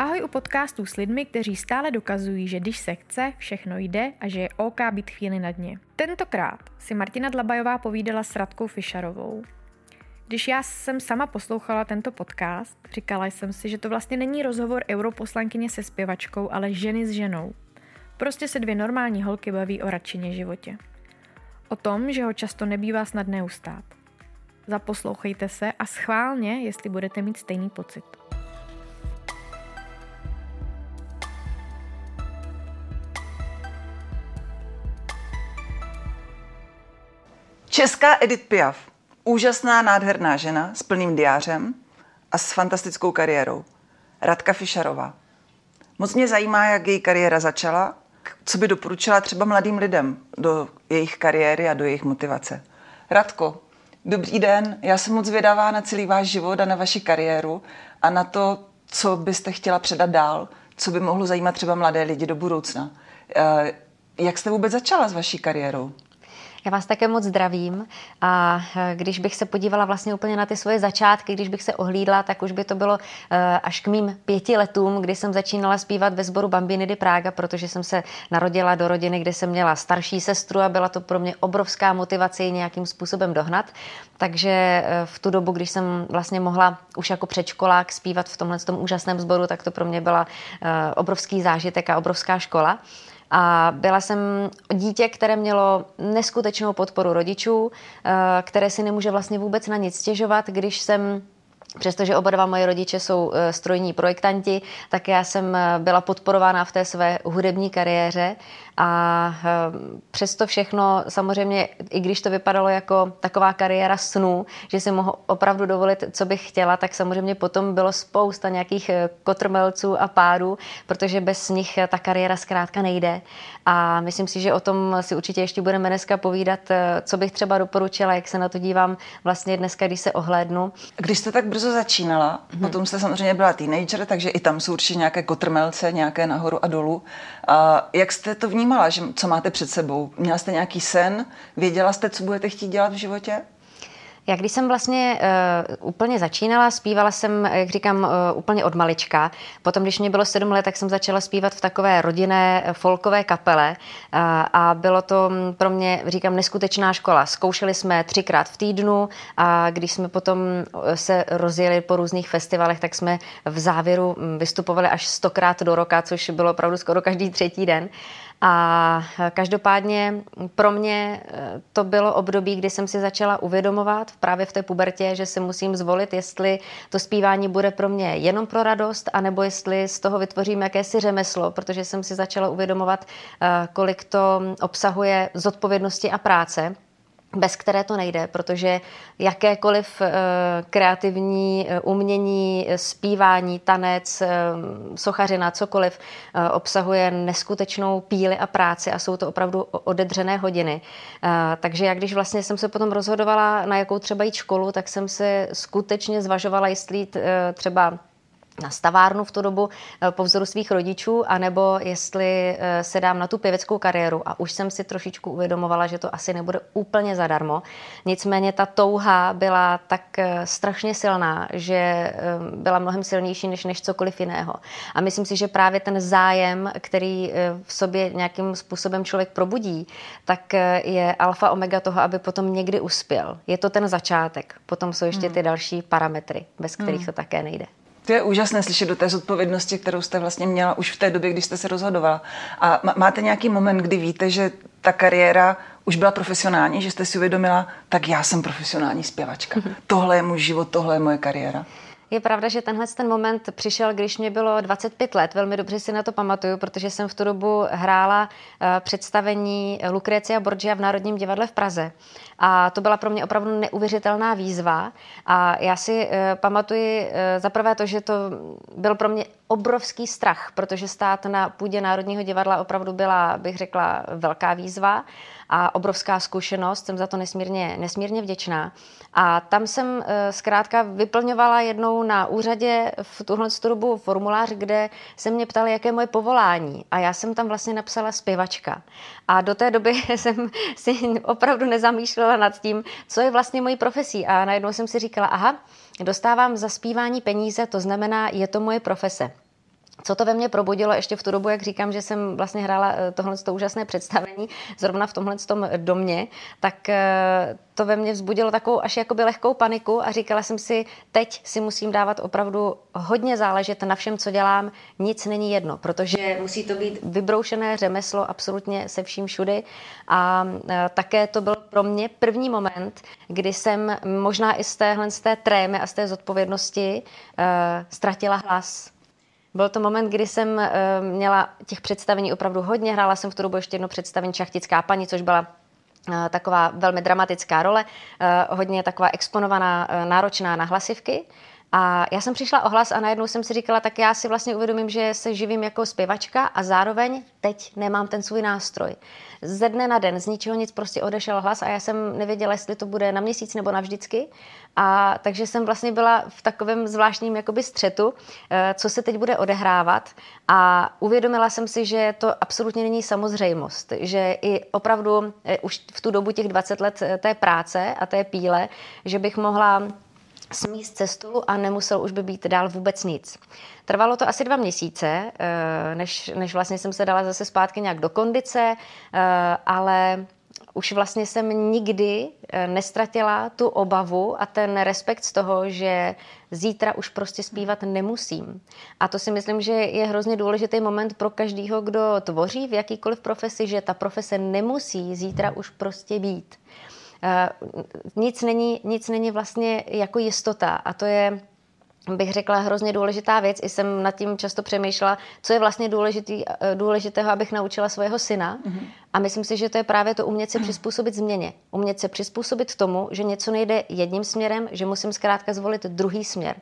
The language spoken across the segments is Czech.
Ahoj u podcastů s lidmi, kteří stále dokazují, že když se chce, všechno jde a že je OK být chvíli na dně. Tentokrát si Martina Dlabajová povídala s Radkou Fischerovou. Když já jsem sama poslouchala tento podcast, říkala jsem si, že to vlastně není rozhovor europoslankyně se zpěvačkou, ale ženy s ženou. Prostě se dvě normální holky baví o radšině životě. O tom, že ho často nebývá snadné ustát. Zaposlouchejte se a schválně, jestli budete mít stejný pocit. Česká Edith Piaf. Úžasná, nádherná žena s plným diářem a s fantastickou kariérou. Radka Fischerová. Moc mě zajímá, jak její kariéra začala, co by doporučila třeba mladým lidem do jejich kariéry a do jejich motivace. Radko, dobrý den, já jsem moc vědavá na celý váš život a na vaši kariéru a na to, co byste chtěla předat dál, co by mohlo zajímat třeba mladé lidi do budoucna. Eh, jak jste vůbec začala s vaší kariérou? Já vás také moc zdravím a eh, když bych se podívala vlastně úplně na ty svoje začátky, když bych se ohlídla, tak už by to bylo eh, až k mým pěti letům, kdy jsem začínala zpívat ve sboru Bambiny di Praga, protože jsem se narodila do rodiny, kde jsem měla starší sestru a byla to pro mě obrovská motivace ji nějakým způsobem dohnat. Takže eh, v tu dobu, když jsem vlastně mohla už jako předškolák zpívat v tomhle tom úžasném sboru, tak to pro mě byla obrovský zážitek a obrovská škola. A byla jsem dítě, které mělo neskutečnou podporu rodičů, eh, které si nemůže vlastně vůbec na nic stěžovat, když jsem Přestože oba dva moje rodiče jsou eh, strojní projektanti, tak já jsem eh, byla podporována v té své hudební kariéře a eh, přesto všechno, samozřejmě, i když to vypadalo jako taková kariéra snů, že si mohu opravdu dovolit, co bych chtěla, tak samozřejmě potom bylo spousta nějakých eh, kotrmelců a pádů, protože bez nich ta kariéra zkrátka nejde. A myslím si, že o tom si určitě ještě budeme dneska povídat, eh, co bych třeba doporučila, jak se na to dívám vlastně dneska, když se ohlédnu. Když jste tak brzo začínala, hmm. potom jste samozřejmě byla teenager, takže i tam jsou určitě nějaké kotrmelce, nějaké nahoru a dolů. A jak jste to vnímala? Vnímala, že, co máte před sebou? Měla jste nějaký sen? Věděla jste, co budete chtít dělat v životě? Já když jsem vlastně uh, úplně začínala, zpívala jsem, jak říkám, uh, úplně od malička. Potom, když mě bylo sedm let, tak jsem začala zpívat v takové rodinné folkové kapele uh, a bylo to mm, pro mě, říkám, neskutečná škola. Zkoušeli jsme třikrát v týdnu a když jsme potom se rozjeli po různých festivalech, tak jsme v závěru mm, vystupovali až stokrát do roka, což bylo opravdu skoro každý třetí den. A každopádně pro mě eh, to bylo období, kdy jsem si začala uvědomovat právě v té pubertě, že si musím zvolit, jestli to zpívání bude pro mě jenom pro radost, anebo jestli z toho vytvořím jakési řemeslo, protože jsem si začala uvědomovat, eh, kolik to obsahuje zodpovědnosti a práce bez které to nejde, protože jakékoliv eh, kreativní eh, umění, zpívání, tanec, eh, sochařina, cokoliv obsahuje neskutečnou píli a práci a jsou to opravdu odedřené hodiny. Takže jak když vlastně jsem se potom rozhodovala, na jakou třeba jít školu, tak jsem se skutečně zvažovala, jestli jít třeba na stavárnu v tu dobu eh, po vzoru svých rodičů, anebo jestli eh, se dám na tu pěveckou kariéru. A už jsem si trošičku uvědomovala, že to asi nebude úplně zadarmo. Nicméně ta touha byla tak eh, strašně silná, že byla mnohem silnější než, než cokoliv jiného. A myslím si, že právě ten zájem, který v sobě nějakým způsobem člověk probudí, tak je alfa omega toho, aby potom někdy uspěl. Je to ten začátek. Potom jsou ještě hmm. ty další parametry, bez kterých hmm. to také nejde. To je úžasné slyšet do té zodpovědnosti, kterou jste vlastně měla už v té době, když jste se rozhodovala. A máte nějaký moment, kdy víte, že ta kariéra už byla profesionální, že jste si uvědomila, tak já jsem profesionální zpěvačka. Mm-hmm. Tohle je můj život, tohle je moje kariéra. Je pravda, že tenhle ten moment přišel, když mě bylo 25 let. Velmi dobře si na to pamatuju, protože jsem v tu dobu hrála eh, představení Lucrecia Borgia v Národním divadle v Praze. A to byla pro mě opravdu neuvěřitelná výzva. A já si uh, pamatuji uh, zaprvé to, že to byl pro mě obrovský strach, protože stát na půdě Národního divadla opravdu byla, bych řekla, velká výzva a obrovská zkušenost. Jsem za to nesmírně, nesmírně vděčná. A tam jsem uh, zkrátka vyplňovala jednou na úřadě v tuhle dobu formulář, kde se mě ptali, jaké je moje povolání. A já jsem tam vlastně napsala zpěvačka. A do té doby jsem si opravdu nezamýšlela nad tím, co je vlastně mojí profesí. A najednou jsem si říkala, aha, dostávám za zpívání peníze, to znamená, je to moje profese. co to ve mně probudilo ještě v tu dobu, jak říkám, že jsem vlastně hrála eh, tohle to úžasné představení zrovna v tomhle tom domě, tak eh, to ve mně vzbudilo takovou až jakoby lehkou paniku a říkala jsem si, teď si musím dávat opravdu hodně záležet na všem, co dělám, nic není jedno, protože musí to být vybroušené řemeslo absolutně se vším všudy a eh, také to byl pro mě první moment, kdy jsem možná i z téhle z té trémy a z té zodpovědnosti uh, ztratila hlas byl to moment, kdy jsem uh, měla těch představení opravdu hodně. Hrála jsem v tu dobu ještě jedno představení Šachtická paní, což byla uh, taková velmi dramatická role, hodně taková exponovaná, náročná na hlasivky. A já jsem přišla o hlas a najednou jsem si říkala, tak já si vlastně uvědomím, že se živím jako zpěvačka a zároveň teď nemám ten svůj nástroj. Ze dne na den, z ničeho nic prostě odešel hlas a já jsem nevěděla, jestli to bude na měsíc nebo na vždycky. A takže jsem vlastně byla v takovém zvláštním jakoby střetu, eh, co se teď bude odehrávat. A uvědomila jsem si, že to absolutně není samozřejmost, že i opravdu eh, už v tu dobu těch 20 let eh, té práce a té píle, že bych mohla smíst cestu a nemusel už by být dál vůbec nic. Trvalo to asi dva měsíce, než, než vlastně jsem se dala zase zpátky nějak do kondice, ale už vlastně jsem nikdy eh, nestratila tu obavu a ten respekt z toho, že zítra už prostě zpívat nemusím. A to si myslím, že je hrozně důležitý moment pro každého, kdo tvoří v jakýkoliv profesi, že ta profese nemusí zítra už prostě být. Eh, nic není, nic není vlastně jako jistota a to je bych řekla, hrozně důležitá věc. I jsem nad tím často přemýšlela, co je vlastně důležitý, eh, důležitého, abych naučila svého syna. Mm-hmm. A myslím si, že to je právě to umět se přizpůsobit změně. Umět se přizpůsobit tomu, že něco nejde jedním směrem, že musím zkrátka zvolit druhý směr.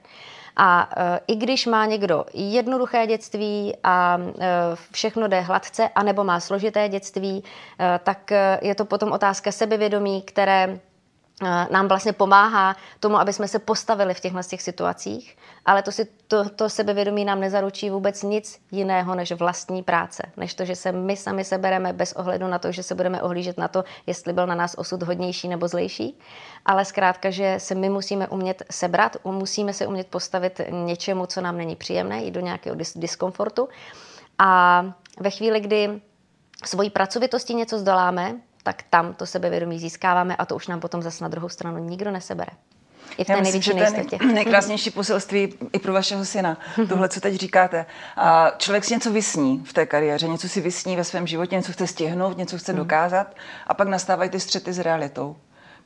A e, i když má někdo jednoduché dětství a e, všechno jde hladce, anebo má složité dětství, e, tak je to potom otázka sebevědomí, které nám vlastně pomáhá tomu, aby jsme se postavili v těchto těch situacích, ale to, si, to, to sebevědomí nám nezaručí vůbec nic jiného než vlastní práce, než to, že se my sami sebereme bez ohledu na to, že se budeme ohlížet na to, jestli byl na nás osud hodnější nebo zlejší, ale zkrátka, že se my musíme umět sebrat, musíme se umět postavit něčemu, co nám není příjemné, i do nějakého dis- diskomfortu. A ve chvíli, kdy svojí pracovitostí něco zdoláme, tak tam to sebevědomí získáváme a to už nám potom zase na druhou stranu nikdo nesebere. I v té Já myslím, že to je nejkrásnější poselství i pro vašeho syna, tohle, co teď říkáte. A člověk si něco vysní v té kariéře, něco si vysní ve svém životě, něco chce stihnout, něco chce mhm. dokázat a pak nastávají ty střety s realitou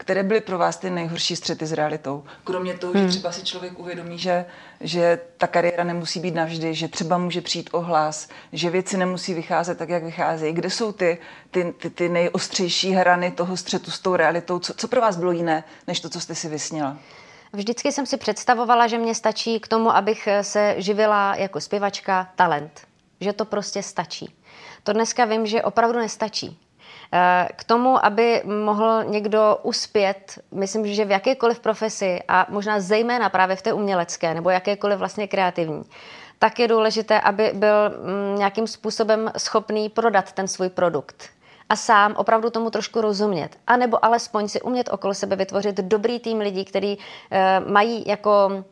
které byly pro vás ty nejhorší střety s realitou? Kromě toho, hmm. že třeba si člověk uvědomí, že, že ta kariéra nemusí být navždy, že třeba může přijít ohlas, že věci nemusí vycházet tak, jak vycházejí. Kde jsou ty, ty, ty, ty nejostřejší hrany toho střetu s tou realitou? Co, co pro vás bylo jiné, než to, co jste si vysnila? Vždycky jsem si představovala, že mě stačí k tomu, abych se živila jako zpěvačka talent. Že to prostě stačí. To dneska vím, že opravdu nestačí. Eh, k tomu, aby mohl někdo uspět, myslím, že v jakékoliv profesi a možná zejména právě v té umělecké nebo jakékoliv vlastně kreativní, tak je důležité, aby byl mm, nějakým způsobem schopný prodat ten svůj produkt a sám opravdu tomu trošku rozumět. A nebo alespoň si umět okolo sebe vytvořit dobrý tým lidí, který uh, mají jako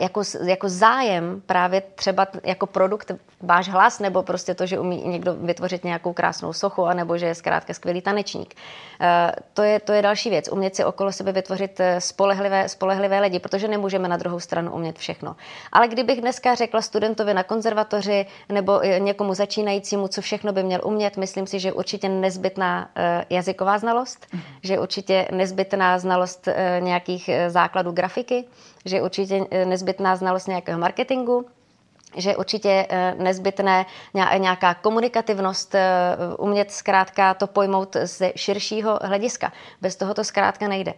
jako, jako zájem právě třeba jako produkt váš hlas, nebo prostě to, že umí někdo vytvořit nějakou krásnou sochu, anebo že je zkrátka skvělý tanečník. E, to je, to je další věc. Umět si okolo sebe vytvořit e, spolehlivé, spolehlivé lidi, protože nemůžeme na druhou stranu umět všechno. Ale kdybych dneska řekla studentovi na konzervatoři nebo někomu začínajícímu, co všechno by měl umět, myslím si, že určitě nezbytná e, jazyková znalost, že určitě nezbytná znalost nějakých základů grafiky, že je určitě eh, nezbytná znalost nějakého marketingu, že je určitě eh, nezbytné nějaká komunikativnost, eh, umět zkrátka to pojmout ze širšího hlediska. Bez toho to zkrátka nejde.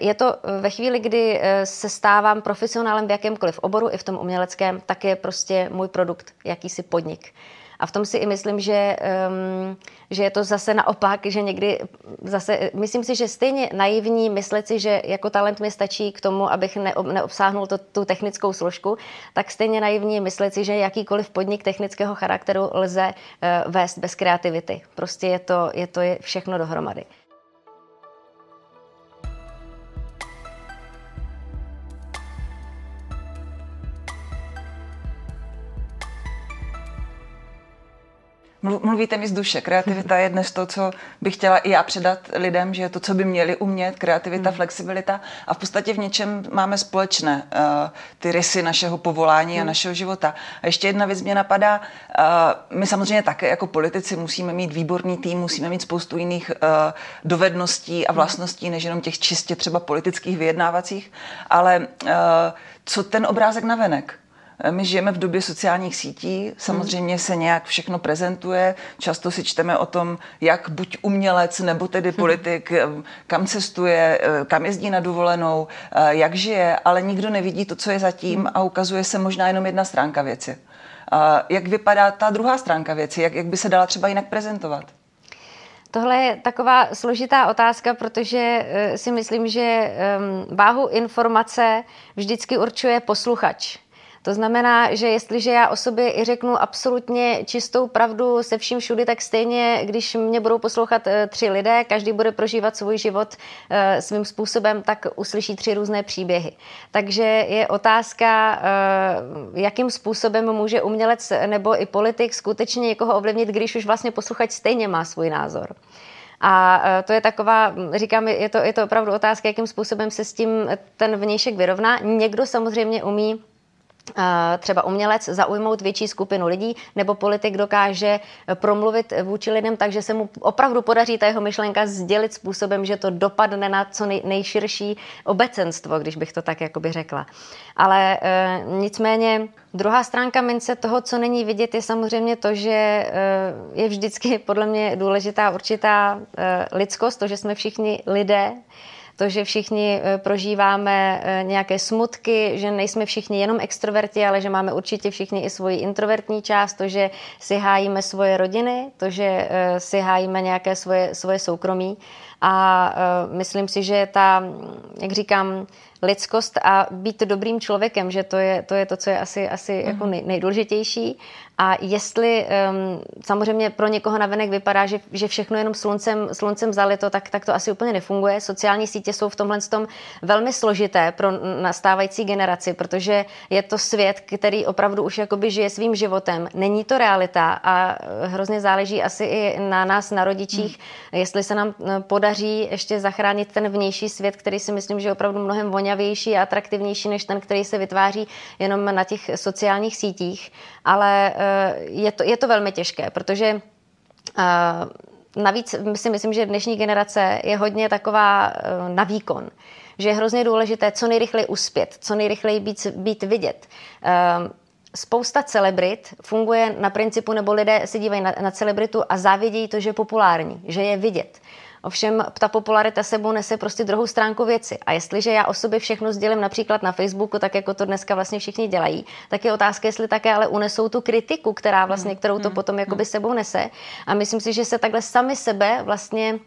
Je to ve chvíli, kdy se stávám profesionálem v jakémkoliv oboru, i v tom uměleckém, tak je prostě můj produkt jakýsi podnik. A v tom si i myslím, že, um, že je to zase naopak, že někdy zase, myslím si, že stejně naivní myslet si, že jako talent mi stačí k tomu, abych neob, neobsáhnul to, tu technickou složku, tak stejně naivní myslet si, že jakýkoliv podnik technického charakteru lze uh, vést bez kreativity. Prostě je to, je to všechno dohromady. Mluvíte mi z duše. Kreativita je dnes to, co bych chtěla i já předat lidem, že je to, co by měli umět, kreativita, hmm. flexibilita a v podstatě v něčem máme společné uh, ty rysy našeho povolání hmm. a našeho života. A ještě jedna věc mě napadá, uh, my samozřejmě také jako politici musíme mít výborný tým, musíme mít spoustu jiných uh, dovedností a hmm. vlastností, než jenom těch čistě třeba politických vyjednávacích, ale uh, co ten obrázek navenek? My žijeme v době sociálních sítí, samozřejmě se nějak všechno prezentuje, často si čteme o tom, jak buď umělec nebo tedy politik, kam cestuje, kam jezdí na dovolenou, jak žije, ale nikdo nevidí to, co je zatím a ukazuje se možná jenom jedna stránka věci. Jak vypadá ta druhá stránka věci, jak, jak by se dala třeba jinak prezentovat? Tohle je taková složitá otázka, protože eh, si myslím, že ehm, váhu informace vždycky určuje posluchač. To znamená, že jestliže já o sobě i řeknu absolutně čistou pravdu se vším všudy, tak stejně, když mě budou poslouchat eh, tři lidé, každý bude prožívat svůj život eh, svým způsobem, tak uslyší tři různé příběhy. Takže je otázka, eh, jakým způsobem může umělec nebo i politik skutečně někoho ovlivnit, když už vlastně posluchač stejně má svůj názor. A to je taková, říkám, je to, je to opravdu otázka, jakým způsobem se s tím ten vnějšek vyrovná. Někdo samozřejmě umí třeba umělec zaujmout větší skupinu lidí, nebo politik dokáže promluvit vůči lidem tak, že se mu opravdu podaří ta jeho myšlenka sdělit způsobem, že to dopadne na co nej, nejširší obecenstvo, když bych to tak jakoby řekla. Ale e, nicméně druhá stránka mince toho, co není vidět, je samozřejmě to, že e, je vždycky podle mě důležitá určitá e, lidskost, to, že jsme všichni lidé, to, že všichni eh, prožíváme eh, nějaké smutky, že nejsme všichni jenom extroverti, ale že máme určitě všichni i svoji introvertní část, to, že si hájíme svoje rodiny, to, že eh, si hájíme nějaké svoje, svoje soukromí. A myslím si, že ta, jak říkám, lidskost a být dobrým člověkem, že to je to, je to co je asi, asi mm. jako nej, nejdůležitější. A jestli um, samozřejmě pro někoho navenek vypadá, že, že všechno jenom sluncem, sluncem zalito, tak, tak to asi úplně nefunguje. Sociální sítě jsou v tomhle tom velmi složité pro nastávající generaci, protože je to svět, který opravdu už jakoby žije svým životem. Není to realita a hrozně záleží asi i na nás, na rodičích, hmm. jestli se nám eh, podaří ještě zachránit ten vnější svět, který si myslím, že je opravdu mnohem voňavější a atraktivnější než ten, který se vytváří jenom na těch sociálních sítích. Ale Eh, je to, je to velmi těžké, protože eh, navíc si myslím, že dnešní generace je hodně taková eh, na výkon že je hrozně důležité co nejrychleji uspět, co nejrychleji být, být vidět. Spousta celebrit funguje na principu, nebo lidé se dívají na, na celebritu a závidějí to, že je populární, že je vidět. Ovšem ta popularita sebou nese prostě druhou stránku věci. A jestliže já o sobě všechno sdělím například na Facebooku, tak jako to dneska vlastně všichni dělají, tak je otázka, jestli také ale unesou tu kritiku, která vlastně, hmm. kterou to hmm. potom jakoby hmm. sebou nese. A myslím si, že se takhle sami sebe vlastně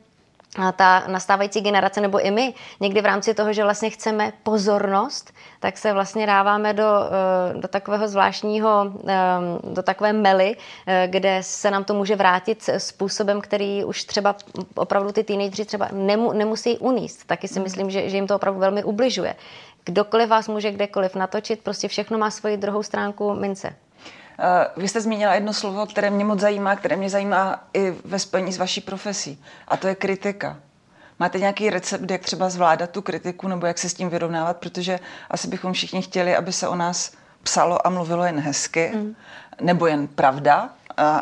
ta nastávající generace nebo i my někdy v rámci toho, že vlastně chceme pozornost, tak se vlastně dáváme do, eh, do takového zvláštního, eh, do takové mely, eh, kde se nám to může vrátit způsobem, který už třeba opravdu ty teenageři třeba nemu, nemusí uníst. Taky si hmm. myslím, že, že jim to opravdu velmi ubližuje. Kdokoliv vás může kdekoliv natočit, prostě všechno má svoji druhou stránku mince. Eh, vy jste zmínila jedno slovo, které mě moc zajímá, které mě zajímá i ve spojení s vaší profesí. A to je kritika. Máte nějaký recept, jak třeba zvládat tu kritiku nebo jak se s tím vyrovnávat? Protože asi bychom všichni chtěli, aby se o nás psalo a mluvilo jen hezky, mm. nebo jen pravda,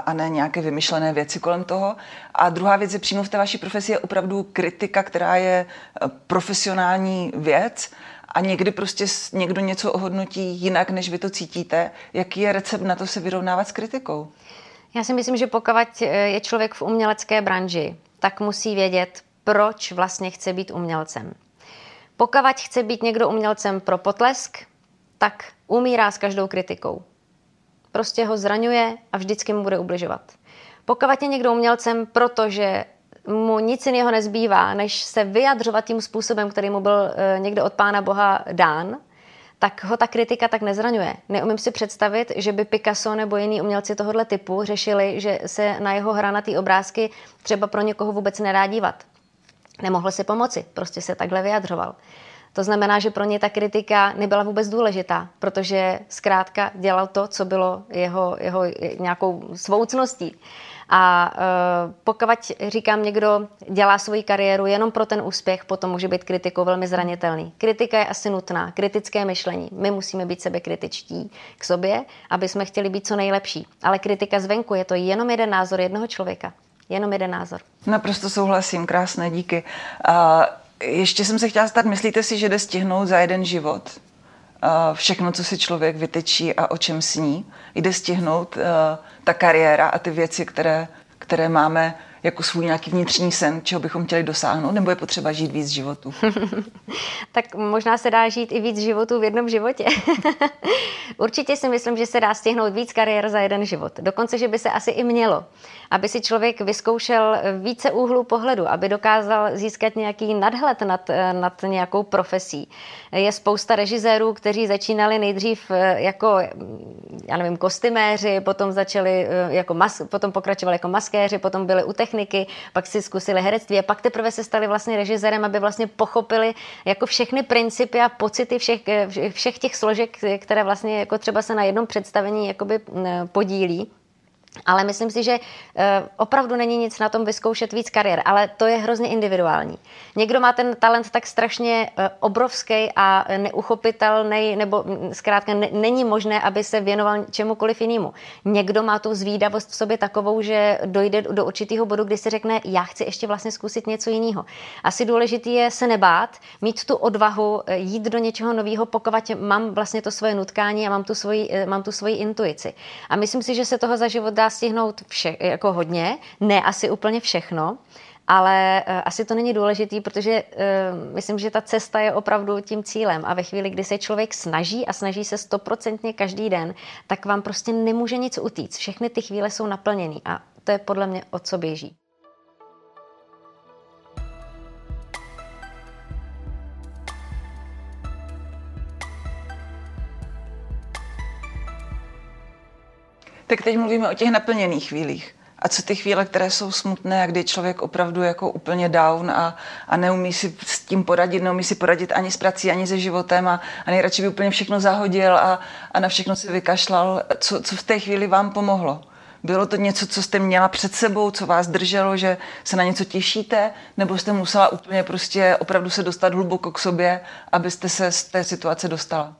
a ne nějaké vymyšlené věci kolem toho. A druhá věc je přímo v té vaší profesi je opravdu kritika, která je eh, profesionální věc a někdy prostě někdo něco ohodnotí jinak, než vy to cítíte. Jaký je recept na to se vyrovnávat s kritikou? Já si myslím, že pokud eh, je člověk v umělecké branži, tak musí vědět, proč vlastně chce být umělcem. Pokud chce být někdo umělcem pro potlesk, tak umírá s každou kritikou. Prostě ho zraňuje a vždycky mu bude ubližovat. Pokud je někdo umělcem, protože mu nic jiného nezbývá, než se vyjadřovat tím způsobem, který mu byl eh, někdo od Pána Boha dán, tak ho ta kritika tak nezraňuje. Neumím si představit, že by Picasso nebo jiní umělci tohoto typu řešili, že se na jeho hranatý obrázky třeba pro někoho vůbec nedá dívat. Nemohl si pomoci, prostě se takhle vyjadřoval. To znamená, že pro ně ta kritika nebyla vůbec důležitá, protože zkrátka dělal to, co bylo jeho, jeho nějakou svoucností. A uh, pokud, říkám, někdo dělá svoji kariéru jenom pro ten úspěch, potom může být kritikou velmi zranitelný. Kritika je asi nutná, kritické myšlení. My musíme být sebekritičtí k sobě, aby jsme chtěli být co nejlepší. Ale kritika zvenku je to jenom jeden názor jednoho člověka. Jenom jeden názor. Naprosto souhlasím, krásné, díky. Uh, ještě jsem se chtěla stát, myslíte si, že jde stihnout za jeden život? všechno, co si člověk vytečí a o čem sní. Jde stihnout uh, ta kariéra a ty věci, které, které máme jako svůj nějaký vnitřní sen, čeho bychom chtěli dosáhnout, nebo je potřeba žít víc životů? tak možná se dá žít i víc životů v jednom životě. Určitě si myslím, že se dá stihnout víc kariér za jeden život. Dokonce, že by se asi i mělo aby si člověk vyzkoušel více úhlů pohledu, aby dokázal získat nějaký nadhled nad, nad nějakou profesí. Je spousta režisérů, kteří začínali nejdřív eh, jako, já nevím, kostyméři, potom začali eh, jako mas, potom pokračovali jako maskéři, potom byli u techniky, pak si zkusili herectví a pak teprve se stali vlastně režisérem, aby vlastně pochopili jako všechny principy a pocity všech, eh, všech těch složek, které vlastně jako třeba se na jednom představení jakoby podílí. Ale myslím si, že eh, opravdu není nic na tom vyzkoušet víc kariér, ale to je hrozně individuální. Někdo má ten talent tak strašně eh, obrovský a neuchopitelný, nebo mm, zkrátka není možné, aby se věnoval čemukoliv jinému. Někdo má tu zvídavost v sobě takovou, že dojde do určitého bodu, kdy si řekne, já chci ještě vlastně zkusit něco jiného. Asi důležitý je se nebát, mít tu odvahu, eh, jít do něčeho nového, pokud mám vlastně to svoje nutkání a mám tu svoji, mám tu svoji intuici. A myslím si, že se toho za život dá stihnout vše, jako hodně, ne asi úplně všechno, ale uh, asi to není důležitý, protože uh, myslím, že ta cesta je opravdu tím cílem a ve chvíli, kdy se člověk snaží a snaží se stoprocentně každý den, tak vám prostě nemůže nic utíct. Všechny ty chvíle jsou naplněný a to je podle mě o co běží. Tak teď mluvíme o těch naplněných chvílích. A co ty chvíle, které jsou smutné a kdy člověk opravdu jako úplně down a, a neumí si s tím poradit, neumí si poradit ani s prací, ani se životem a, a nejradši by úplně všechno zahodil a, a na všechno si vykašlal. Co, co v té chvíli vám pomohlo? Bylo to něco, co jste měla před sebou, co vás drželo, že se na něco těšíte, nebo jste musela úplně prostě opravdu se dostat hluboko k sobě, abyste se z té situace dostala?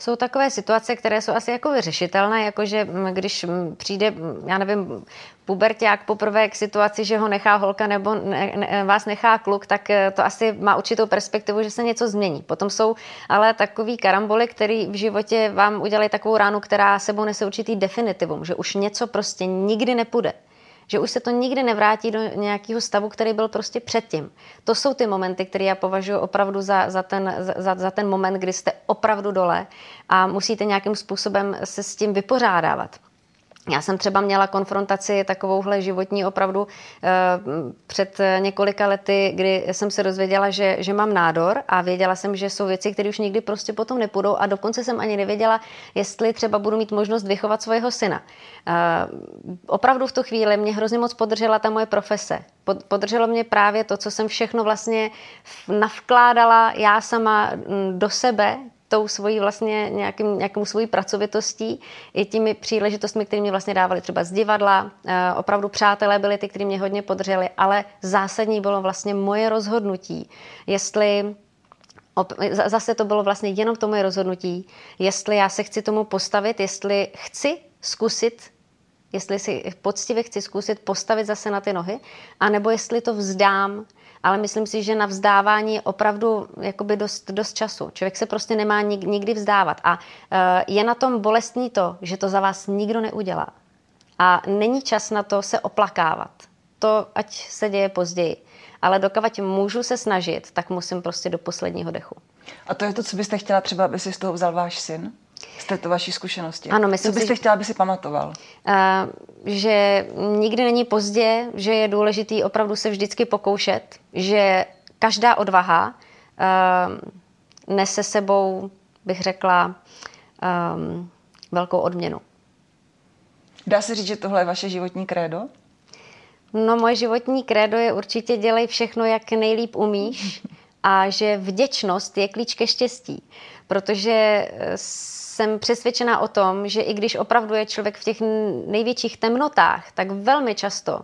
Jsou takové situace, které jsou asi jako vyřešitelné, jakože když přijde, já nevím, puberták poprvé k situaci, že ho nechá holka nebo ne, ne, vás nechá kluk, tak eh, to asi má určitou perspektivu, že se něco změní. Potom jsou ale takový karamboly, který v životě vám udělají takovou ránu, která sebou nese určitý definitivum, že už něco prostě nikdy nepůjde že už se to nikdy nevrátí do nějakého stavu, který byl prostě předtím. To jsou ty momenty, které já považuji opravdu za, za, ten, za, za ten moment, kdy jste opravdu dole a musíte nějakým způsobem se s tím vypořádávat. Já jsem třeba měla konfrontaci takovouhle životní opravdu eh, před několika lety, kdy jsem se dozvěděla, že, že mám nádor a věděla jsem, že jsou věci, které už nikdy prostě potom nepůjdou a dokonce jsem ani nevěděla, jestli třeba budu mít možnost vychovat svého syna. Eh, opravdu v tu chvíli mě hrozně moc podržela ta moje profese. Podrželo mě právě to, co jsem všechno vlastně navkládala já sama mm, do sebe, tou svojí vlastně nějakým, nějakou svojí pracovitostí i těmi příležitostmi, které mě vlastně dávali třeba z divadla. Eh, opravdu přátelé byli ty, kteří mě hodně podrželi, ale zásadní bylo vlastně moje rozhodnutí, jestli Zase to bylo vlastně jenom to moje rozhodnutí, jestli já se chci tomu postavit, jestli chci zkusit jestli si poctivě chci zkusit postavit zase na ty nohy, anebo jestli to vzdám ale myslím si, že na vzdávání je opravdu jakoby dost, dost času. Člověk se prostě nemá nikdy vzdávat. A eh, je na tom bolestní to, že to za vás nikdo neudělá. A není čas na to se oplakávat. To ať se děje později. Ale dokud můžu se snažit, tak musím prostě do posledního dechu. A to je to, co byste chtěla třeba, aby si z toho vzal váš syn? Z této vaší zkušenosti. Ano, myslím Co byste si, chtěla, aby si pamatoval? Uh, že nikdy není pozdě, že je důležitý opravdu se vždycky pokoušet, že každá odvaha uh, nese sebou, bych řekla, um, velkou odměnu. Dá se říct, že tohle je vaše životní krédo? No, moje životní krédo je určitě dělej všechno, jak nejlíp umíš a že vděčnost je klíč ke štěstí, protože eh, jsem přesvědčená o tom, že i když opravdu je člověk v těch největších temnotách, tak velmi často,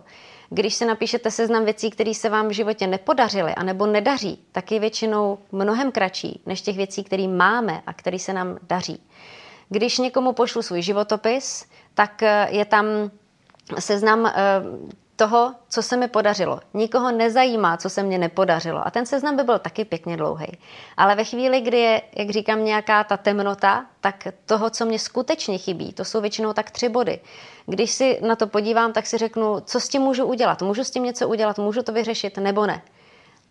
když se napíšete seznam věcí, které se vám v životě nepodařily anebo nedaří, tak je většinou mnohem kratší než těch věcí, které máme a které se nám daří. Když někomu pošlu svůj životopis, tak eh, je tam seznam eh, toho, co se mi podařilo. Nikoho nezajímá, co se mně nepodařilo. A ten seznam by byl taky pěkně dlouhý. Ale ve chvíli, kdy je, jak říkám, nějaká ta temnota, tak toho, co mě skutečně chybí, to jsou většinou tak tři body. Když si na to podívám, tak si řeknu, co s tím můžu udělat. Můžu s tím něco udělat, můžu to vyřešit nebo ne.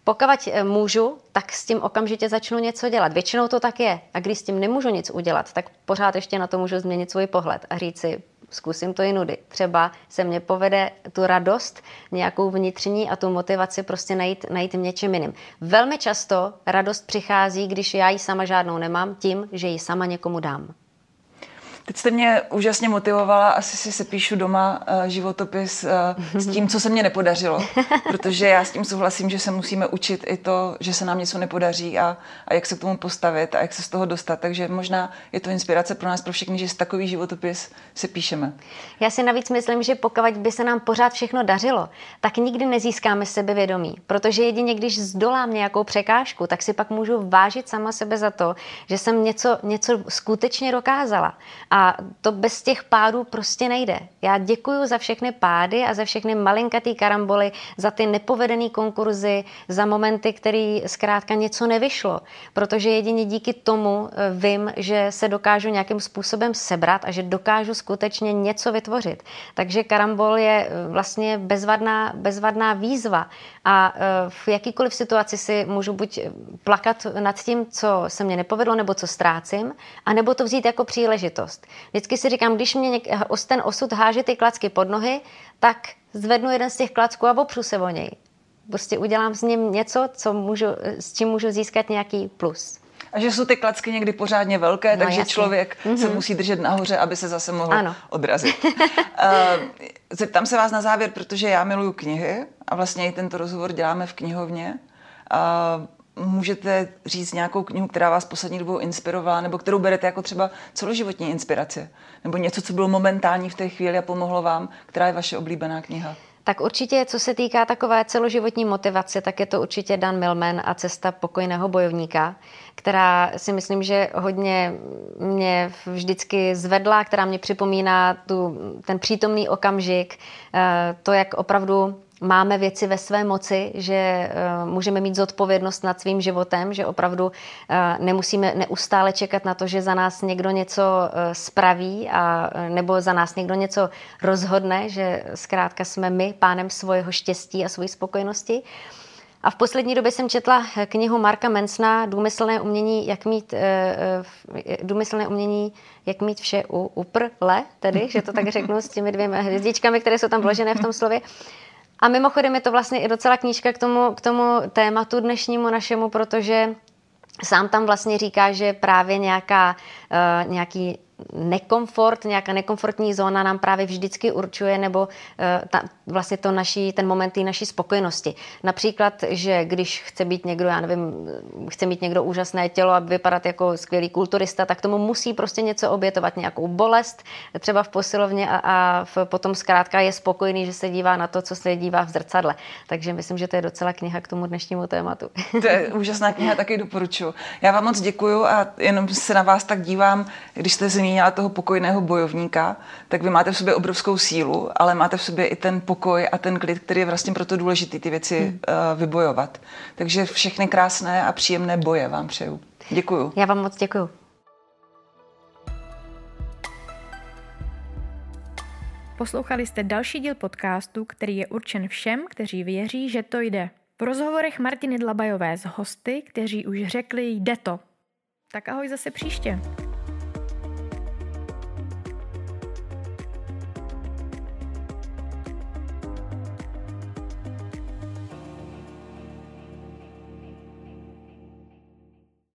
Pokud eh, můžu, tak s tím okamžitě začnu něco dělat. Většinou to tak je. A když s tím nemůžu nic udělat, tak pořád ještě na to můžu změnit svůj pohled a říct si, zkusím to jinudy. Třeba se mně povede tu radost, nějakou vnitřní a tu motivaci prostě najít, najít v něčem jiným. Velmi často radost přichází, když já ji sama žádnou nemám, tím, že ji sama někomu dám. Teď jste mě úžasně motivovala, asi si se píšu doma uh, životopis uh, s tím, co se mně nepodařilo, protože já s tím souhlasím, že se musíme učit i to, že se nám něco nepodaří a, a jak se k tomu postavit a jak se z toho dostat. Takže možná je to inspirace pro nás, pro všechny, že takový životopis si píšeme. Já si navíc myslím, že pokud by se nám pořád všechno dařilo, tak nikdy nezískáme sebevědomí, protože jedině když zdolám nějakou překážku, tak si pak můžu vážit sama sebe za to, že jsem něco, něco skutečně dokázala. A to bez těch pádů prostě nejde. Já děkuji za všechny pády a za všechny malinkatý karamboly, za ty nepovedené konkurzy, za momenty, který zkrátka něco nevyšlo. Protože jedině díky tomu eh, vím, že se dokážu nějakým způsobem sebrat a že dokážu skutečně něco vytvořit. Takže karambol je eh, vlastně bezvadná, bezvadná výzva. A eh, v jakýkoliv situaci si můžu buď plakat nad tím, co se mně nepovedlo, nebo co ztrácím, anebo to vzít jako příležitost. Vždycky si říkám, když mě něk, ten osud háže ty klacky pod nohy, tak zvednu jeden z těch klacků a opřu se o něj. Prostě udělám s ním něco, co můžu, s čím můžu získat nějaký plus. A že jsou ty klacky někdy pořádně velké, no, takže jasně. člověk mm-hmm. se musí držet nahoře, aby se zase mohl ano. odrazit. uh, zeptám se vás na závěr, protože já miluju knihy a vlastně i tento rozhovor děláme v knihovně. Uh, můžete říct nějakou knihu, která vás poslední dobou inspirovala, nebo kterou berete jako třeba celoživotní inspirace, nebo něco, co bylo momentální v té chvíli a pomohlo vám, která je vaše oblíbená kniha? Tak určitě, co se týká takové celoživotní motivace, tak je to určitě Dan Milman a cesta pokojného bojovníka, která si myslím, že hodně mě vždycky zvedla, která mě připomíná tu, ten přítomný okamžik, eh, to, jak opravdu máme věci ve své moci, že uh, můžeme mít zodpovědnost nad svým životem, že opravdu uh, nemusíme neustále čekat na to, že za nás někdo něco uh, spraví a, nebo za nás někdo něco rozhodne, že zkrátka jsme my pánem svého štěstí a své spokojenosti. A v poslední době jsem četla knihu Marka Mensna Důmyslné umění, jak mít, důmyslné umění, jak mít vše u, uprle, tedy, že to tak řeknu s těmi dvěma hvězdičkami, které jsou tam vložené v tom slově. A mimochodem je to vlastně i docela knížka k tomu, k tomu tématu dnešnímu našemu, protože sám tam vlastně říká, že právě nějaká, uh, nějaký nekomfort, nějaká nekomfortní zóna nám právě vždycky určuje nebo uh, ta, vlastně to naší, ten moment té naší spokojenosti. Například, že když chce být někdo, já nevím, chce mít někdo úžasné tělo a vypadat jako skvělý kulturista, tak tomu musí prostě něco obětovat, nějakou bolest, třeba v posilovně a, a v, potom zkrátka je spokojený, že se dívá na to, co se dívá v zrcadle. Takže myslím, že to je docela kniha k tomu dnešnímu tématu. To je úžasná kniha, taky doporučuji. Já vám moc děkuju a jenom se na vás tak dívám, když jste zmínila toho pokojného bojovníka, tak vy máte v sobě obrovskou sílu, ale máte v sobě i ten pokoj a ten klid, který je vlastně proto důležitý ty věci hmm. uh, vybojovat. Takže všechny krásné a příjemné boje vám přeju. Děkuju. Já vám moc děkuju. Poslouchali jste další díl podcastu, který je určen všem, kteří věří, že to jde. V rozhovorech Martiny Dlabajové s hosty, kteří už řekli jde to. Tak ahoj zase příště.